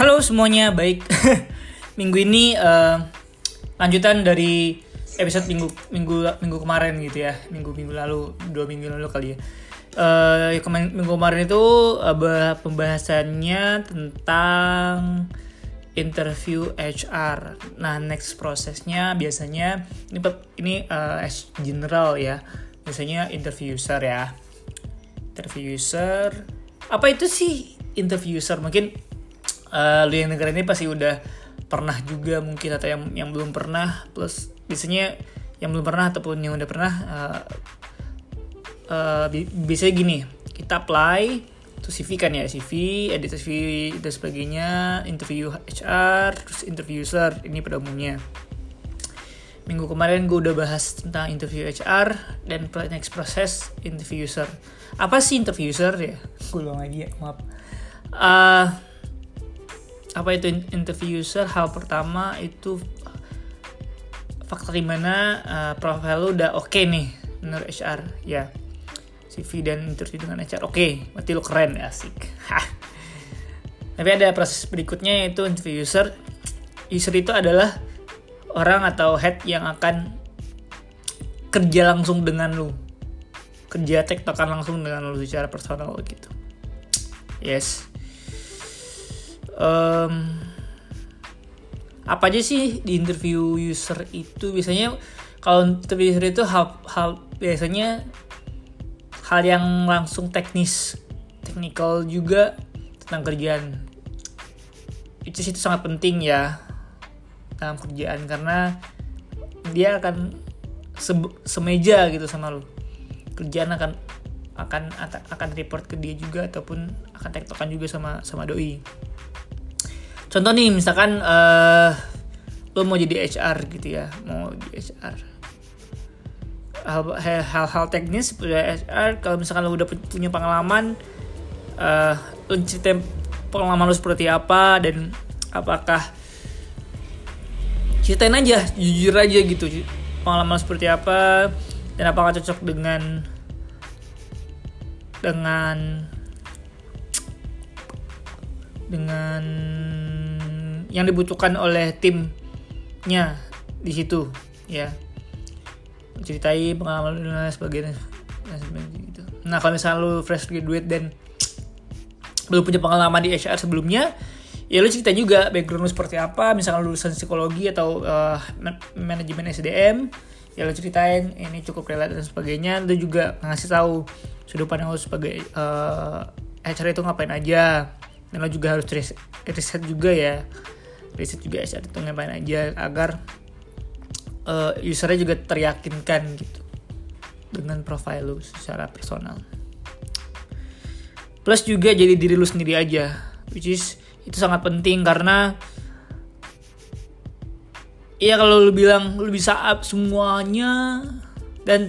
Halo semuanya, baik. minggu ini uh, lanjutan dari episode minggu minggu minggu kemarin gitu ya, minggu minggu lalu dua minggu lalu kali ya. Uh, minggu kemarin itu uh, pembahasannya tentang interview HR. Nah, next prosesnya biasanya ini ini uh, general ya. Biasanya interview user ya. Interview user. Apa itu sih interview user? Mungkin uh, lu yang negara ini pasti udah pernah juga mungkin atau yang yang belum pernah. Plus biasanya yang belum pernah ataupun yang udah pernah uh, uh, biasanya gini kita apply itu CV kan ya CV edit CV dan sebagainya interview HR terus interview user ini pada umumnya. Minggu kemarin gue udah bahas tentang interview HR dan next proses interview user apa sih interview user ya? Gue ulang lagi ya maaf. Uh, apa itu interview user? Hal pertama itu faktor di mana uh, eh, profil lu udah oke okay nih menurut HR ya. CV dan interview dengan HR oke. Okay, berarti lu keren ya asik. Tapi ada proses berikutnya yaitu interview user. User itu adalah orang atau head yang akan kerja langsung dengan lu. Kerja tektokan langsung dengan lu secara personal gitu. Yes um, apa aja sih di interview user itu? Biasanya kalau interview user itu hal, hal biasanya hal yang langsung teknis technical juga tentang kerjaan. Itu itu sangat penting ya dalam kerjaan karena dia akan se semeja gitu sama lu. Kerjaan akan akan akan report ke dia juga ataupun akan tektokan juga sama sama doi contoh nih misalkan uh, lo mau jadi HR gitu ya mau di HR hal-hal teknis seperti HR kalau misalkan lo udah punya pengalaman uh, lo cerita pengalaman lo seperti apa dan apakah ceritain aja jujur aja gitu pengalaman lo seperti apa dan apakah cocok dengan dengan dengan yang dibutuhkan oleh timnya di situ ya. Ceritai pengalaman lu dan sebagainya gitu. nah kalau misalnya lu fresh graduate dan belum punya pengalaman di HR sebelumnya ya lu cerita juga background lu seperti apa. Misalnya lulusan psikologi atau uh, manajemen SDM ya lu ceritain ini cukup relate dan sebagainya. Lu juga ngasih tahu sudut pandang lu sebagai uh, eh, HR itu ngapain aja. Dan lo juga harus riset juga ya riset juga SR itu ngapain aja agar uh, usernya juga teryakinkan gitu dengan profile lu secara personal. Plus juga jadi diri lu sendiri aja which is itu sangat penting karena Iya kalau lu bilang lu bisa up semuanya dan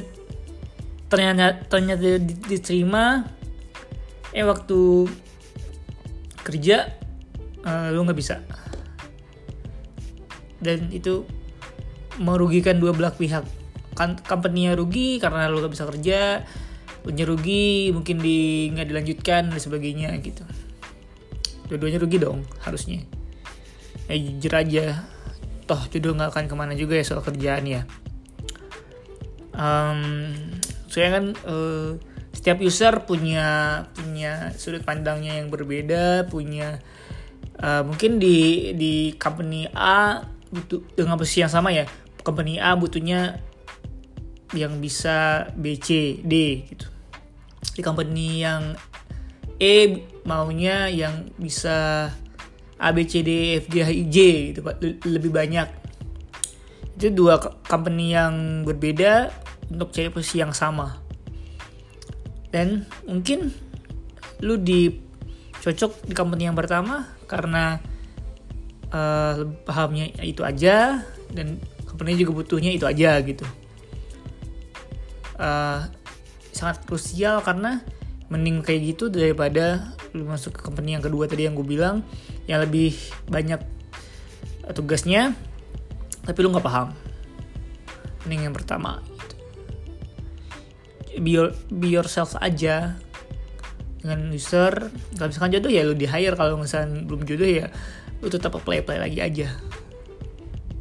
ternyata ternyata diterima eh waktu kerja uh, lu nggak bisa dan itu merugikan dua belah pihak. Kan company-nya rugi karena lu gak bisa kerja punya rugi mungkin di nggak dilanjutkan dan sebagainya gitu. Dua-duanya rugi dong harusnya. Ya jujur aja. Toh jodoh nggak akan ke mana juga ya soal kerjaan ya. Um, saya kan uh, setiap user punya punya sudut pandangnya yang berbeda punya uh, mungkin di di company A butuh dengan posisi yang sama ya company A butuhnya yang bisa B C D gitu. Di company yang E maunya yang bisa A B C D F G H I J gitu lebih banyak. Itu dua company yang berbeda untuk cari posisi yang sama. Dan mungkin lu di cocok di company yang pertama karena uh, pahamnya itu aja dan company juga butuhnya itu aja gitu. Uh, sangat krusial karena mending kayak gitu daripada lu masuk ke company yang kedua tadi yang gue bilang yang lebih banyak tugasnya tapi lu nggak paham. Mending yang pertama gitu. be, your, be yourself aja. Dengan user kalau misalkan jodoh ya lu di hire kalau misalkan belum jodoh ya lu tetap apply apply lagi aja.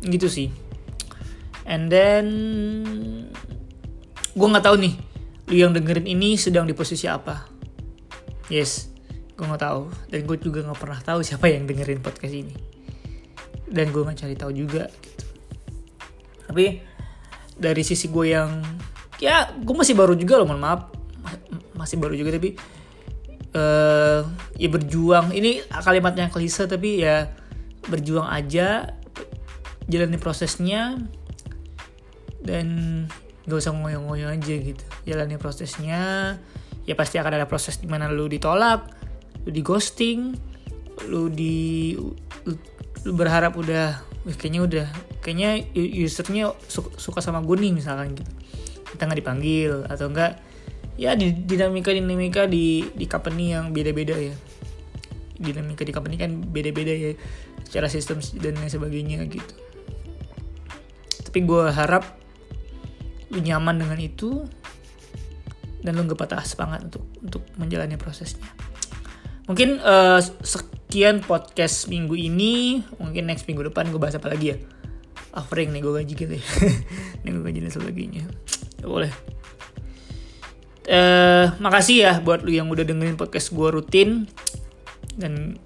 Gitu sih. And then gue nggak tahu nih lu yang dengerin ini sedang di posisi apa. Yes gue nggak tahu. Dan gue juga nggak pernah tahu siapa yang dengerin podcast ini. Dan gue nggak cari tahu juga gitu. Tapi dari sisi gue yang ya gue masih baru juga loh mohon maaf. Masih baru juga tapi uh, ya berjuang. Ini kalimatnya klise tapi ya berjuang aja jalani prosesnya dan gak usah ngoyo-ngoyo aja gitu. Jalani prosesnya ya pasti akan ada proses di mana lu ditolak lu di ghosting lu di lu, lu berharap udah kayaknya udah kayaknya usernya suka sama gue nih misalkan gitu. Kita nggak dipanggil atau enggak ya di dinamika dinamika di di company yang beda-beda ya. Dinamika di company kan beda-beda ya secara sistem dan lain sebagainya gitu. Tapi gue harap lu nyaman dengan itu dan lu gak patah semangat untuk untuk menjalani prosesnya. Mungkin uh, sekian podcast minggu ini. Mungkin next minggu depan gue bahas apa lagi ya? Offering nih gue gaji gitu ya. Gue gaji dan sebagainya. Boleh uh, makasih ya buat lu yang udah dengerin podcast gue rutin. Dan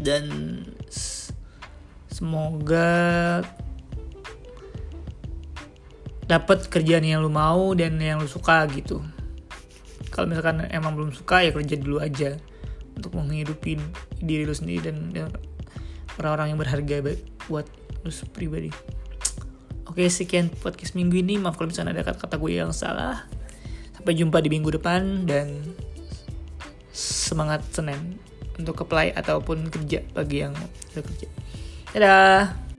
dan semoga dapat kerjaan yang lu mau dan yang lu suka gitu. Kalau misalkan emang belum suka ya kerja dulu aja untuk menghidupi diri lu sendiri dan, orang-orang yang berharga buat lu pribadi. Oke sekian podcast minggu ini. Maaf kalau misalnya ada kata-kata gue yang salah Sampai jumpa di minggu depan dan semangat Senin untuk apply ataupun kerja bagi yang udah kerja. Dadah.